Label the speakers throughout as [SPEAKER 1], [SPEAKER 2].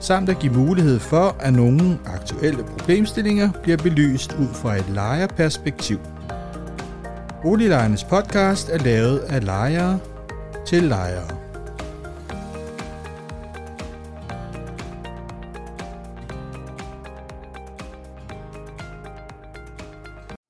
[SPEAKER 1] samt at give mulighed for, at nogle aktuelle problemstillinger bliver belyst ud fra et lejerperspektiv. Boliglejernes podcast er lavet af lejere til lejere.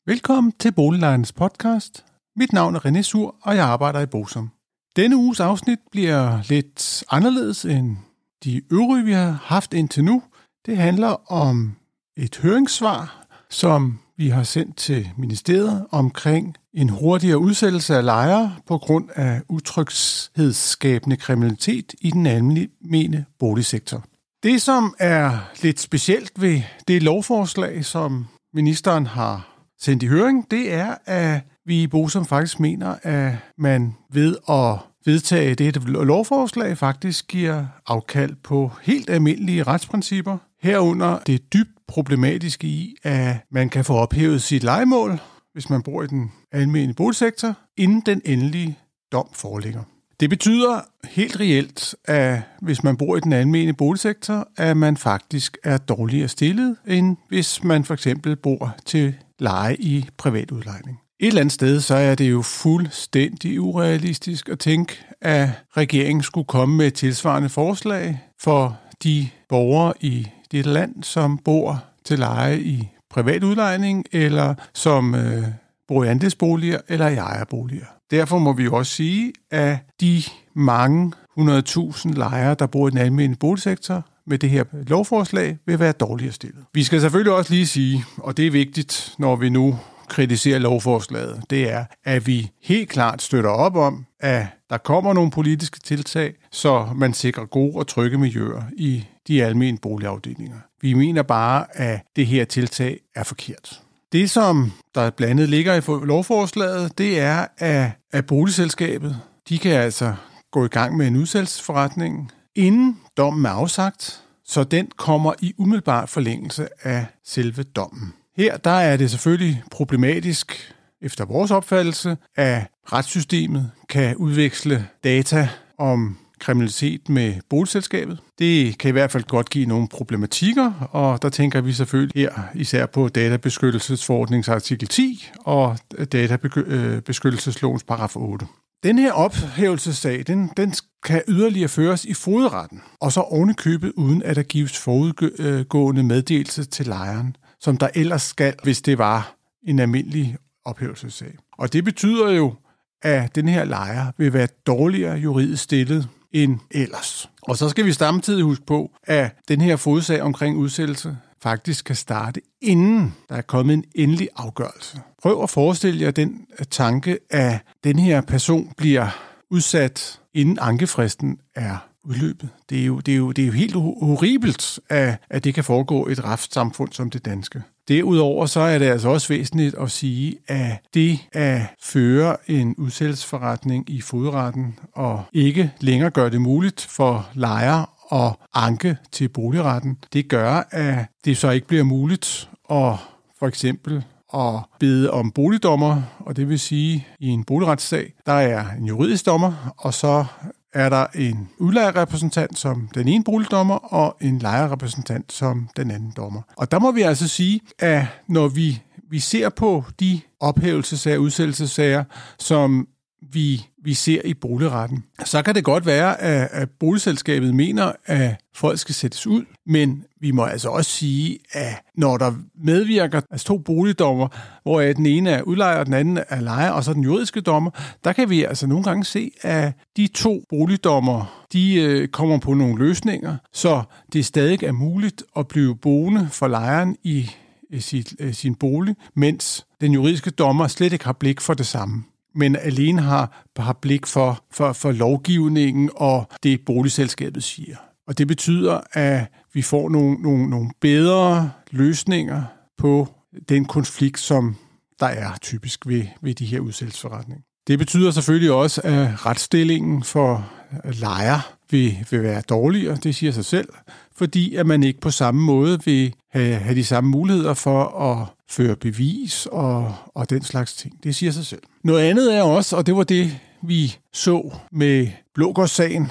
[SPEAKER 2] Velkommen til Boliglejernes podcast. Mit navn er René Sur, og jeg arbejder i Bosum. Denne uges afsnit bliver lidt anderledes end de øvrige, vi har haft indtil nu, det handler om et høringssvar, som vi har sendt til ministeriet omkring en hurtigere udsættelse af lejere på grund af utryghedsskabende kriminalitet i den almindelige boligsektor. Det, som er lidt specielt ved det lovforslag, som ministeren har sendt i høring, det er, at vi i Bosom faktisk mener, at man ved at vedtage det lovforslag faktisk giver afkald på helt almindelige retsprincipper. Herunder det dybt problematiske i, at man kan få ophævet sit legemål, hvis man bor i den almindelige boligsektor, inden den endelige dom foreligger. Det betyder helt reelt, at hvis man bor i den almindelige boligsektor, at man faktisk er dårligere stillet, end hvis man for eksempel bor til leje i privat udlejning. Et eller andet sted, så er det jo fuldstændig urealistisk at tænke, at regeringen skulle komme med et tilsvarende forslag for de borgere i det land, som bor til leje i privat udlejning, eller som øh, bor i andelsboliger eller i ejerboliger. Derfor må vi jo også sige, at de mange 100.000 lejere, der bor i den almindelige boligsektor, med det her lovforslag vil være dårligere stillet. Vi skal selvfølgelig også lige sige, og det er vigtigt, når vi nu kritiserer lovforslaget, det er, at vi helt klart støtter op om, at der kommer nogle politiske tiltag, så man sikrer gode og trygge miljøer i de almindelige boligafdelinger. Vi mener bare, at det her tiltag er forkert. Det, som der blandt andet ligger i lovforslaget, det er, at, at boligselskabet de kan altså gå i gang med en udsættelsesforretning, inden dommen er afsagt, så den kommer i umiddelbar forlængelse af selve dommen. Her der er det selvfølgelig problematisk, efter vores opfattelse, at retssystemet kan udveksle data om kriminalitet med boligselskabet. Det kan i hvert fald godt give nogle problematikker, og der tænker vi selvfølgelig her især på databeskyttelsesforordningens artikel 10 og databeskyttelseslovens paragraf 8. Den her ophævelsessag, den, den kan yderligere føres i fodretten, og så ovenikøbet uden at der gives forudgående meddelelse til lejeren som der ellers skal, hvis det var en almindelig ophævelsessag. Og det betyder jo, at den her lejer vil være dårligere juridisk stillet end ellers. Og så skal vi samtidig huske på, at den her fodsag omkring udsættelse faktisk kan starte, inden der er kommet en endelig afgørelse. Prøv at forestille jer den øh, tanke, at den her person bliver udsat, inden ankefristen er udløbet. Det er jo, det er jo, det er jo helt horribelt, at, at det kan foregå i et retssamfund som det danske. Derudover så er det altså også væsentligt at sige, at det at føre en udsættelsesforretning i fodretten og ikke længere gør det muligt for lejere at anke til boligretten, det gør, at det så ikke bliver muligt at for eksempel at bede om boligdommer, og det vil sige, i en boligretssag, der er en juridisk dommer, og så er der en udlejerrepræsentant som den ene boligdommer og en lejerrepræsentant som den anden dommer. Og der må vi altså sige, at når vi, vi ser på de ophævelsesager, udsættelsessager, som vi, vi ser i boligretten, så kan det godt være, at, at boligselskabet mener, at folk skal sættes ud, men vi må altså også sige, at når der medvirker altså to boligdommer, hvor den ene er udlejer og den anden er lejer, og så den juridiske dommer, der kan vi altså nogle gange se, at de to boligdommer, de øh, kommer på nogle løsninger, så det stadig er muligt at blive boende for lejeren i sit, øh, sin bolig, mens den juridiske dommer slet ikke har blik for det samme men alene har, har blik for, for, for lovgivningen og det boligselskabet siger. Og det betyder, at vi får nogle, nogle, nogle bedre løsninger på den konflikt, som der er typisk ved, ved de her udsættelsesforretninger. Det betyder selvfølgelig også, at retsstillingen for lejer vil, vil være dårligere, det siger sig selv, fordi at man ikke på samme måde vil have, have de samme muligheder for at føre bevis og, og den slags ting. Det siger sig selv. Noget andet er også, og det var det, vi så med Blågårdssagen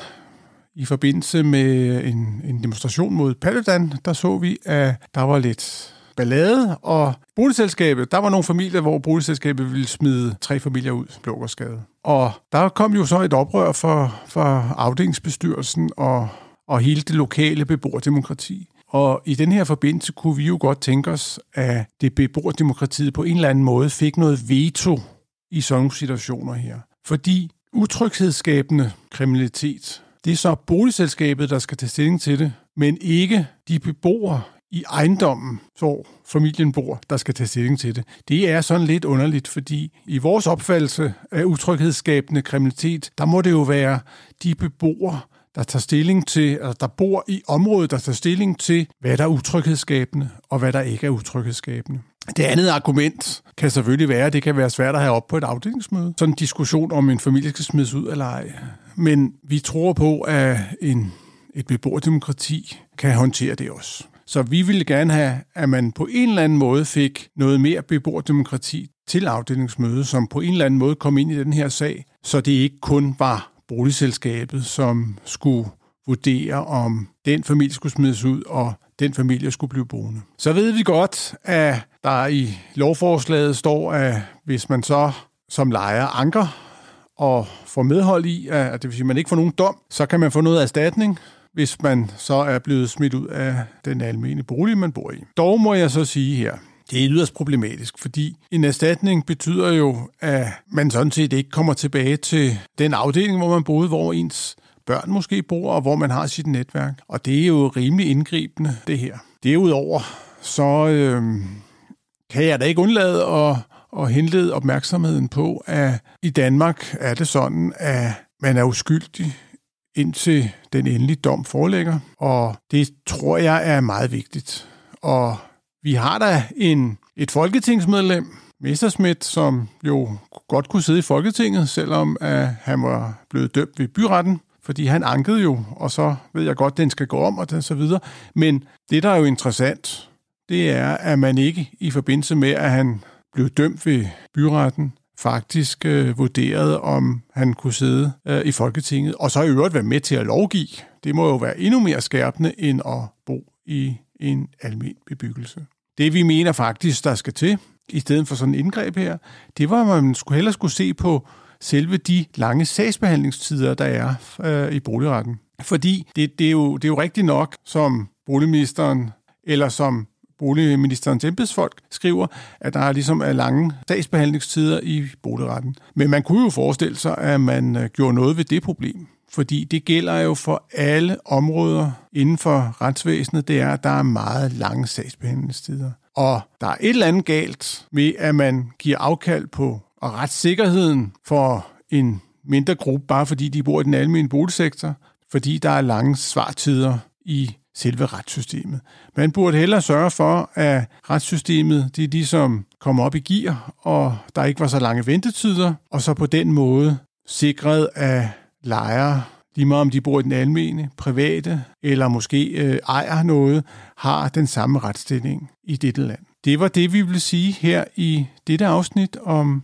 [SPEAKER 2] i forbindelse med en, en demonstration mod Paludan, der så vi, at der var lidt ballade, og boligselskabet, der var nogle familier, hvor boligselskabet ville smide tre familier ud, Blågårdsgade. Og der kom jo så et oprør for, for afdelingsbestyrelsen og, og hele det lokale beboerdemokrati. Og i den her forbindelse kunne vi jo godt tænke os, at det beboerdemokratiet på en eller anden måde fik noget veto i sådan nogle situationer her. Fordi utryghedsskabende kriminalitet, det er så boligselskabet, der skal tage stilling til det, men ikke de beboere i ejendommen, hvor familien bor, der skal tage stilling til det. Det er sådan lidt underligt, fordi i vores opfattelse af utryghedsskabende kriminalitet, der må det jo være de beboere, der tager stilling til, eller der bor i området, der tager stilling til, hvad der er utryghedsskabende, og hvad der ikke er utryghedsskabende. Det andet argument kan selvfølgelig være, at det kan være svært at have op på et afdelingsmøde. Sådan en diskussion om en familie skal smides ud eller ej. Men vi tror på, at en, et beboerdemokrati kan håndtere det også. Så vi ville gerne have, at man på en eller anden måde fik noget mere beboerdemokrati til afdelingsmødet, som på en eller anden måde kom ind i den her sag, så det ikke kun var boligselskabet, som skulle vurdere, om den familie skulle smides ud, og den familie skulle blive boende. Så ved vi godt, at der i lovforslaget står, at hvis man så som lejer anker og får medhold i, at det vil sige, at man ikke får nogen dom, så kan man få noget erstatning, hvis man så er blevet smidt ud af den almene bolig, man bor i. Dog må jeg så sige her, det er yderst problematisk, fordi en erstatning betyder jo, at man sådan set ikke kommer tilbage til den afdeling, hvor man boede, hvor ens børn måske bor, og hvor man har sit netværk. Og det er jo rimelig indgribende, det her. Derudover, så øh, kan jeg da ikke undlade at, at henlede opmærksomheden på, at i Danmark er det sådan, at man er uskyldig indtil den endelige dom foreligger, og det tror jeg er meget vigtigt. Og vi har da en, et folketingsmedlem, Messerschmidt, som jo godt kunne sidde i Folketinget, selvom at han var blevet dømt ved byretten, fordi han ankede jo, og så ved jeg godt, den skal gå om, og så videre. Men det, der er jo interessant, det er, at man ikke i forbindelse med, at han blev dømt ved byretten, faktisk øh, vurderede, om han kunne sidde øh, i Folketinget, og så i øvrigt være med til at lovgive. Det må jo være endnu mere skærpende, end at bo i en almen bebyggelse. Det vi mener faktisk, der skal til, i stedet for sådan en indgreb her, det var, at man skulle hellere skulle se på selve de lange sagsbehandlingstider, der er øh, i boligretten. Fordi det, det, er jo, det er jo rigtigt nok, som boligministeren eller som boligministerens embedsfolk skriver, at der er ligesom er lange sagsbehandlingstider i boligretten. Men man kunne jo forestille sig, at man øh, gjorde noget ved det problem. Fordi det gælder jo for alle områder inden for retsvæsenet, det er, at der er meget lange sagsbehandlingstider. Og der er et eller andet galt med, at man giver afkald på og retssikkerheden for en mindre gruppe, bare fordi de bor i den almindelige boligsektor, fordi der er lange svartider i selve retssystemet. Man burde hellere sørge for, at retssystemet det er de, som kommer op i gear, og der ikke var så lange ventetider, og så på den måde sikret, at lejere, lige meget om de bor i den almene, private eller måske øh, ejer noget, har den samme retsstilling i dette land. Det var det, vi ville sige her i dette afsnit om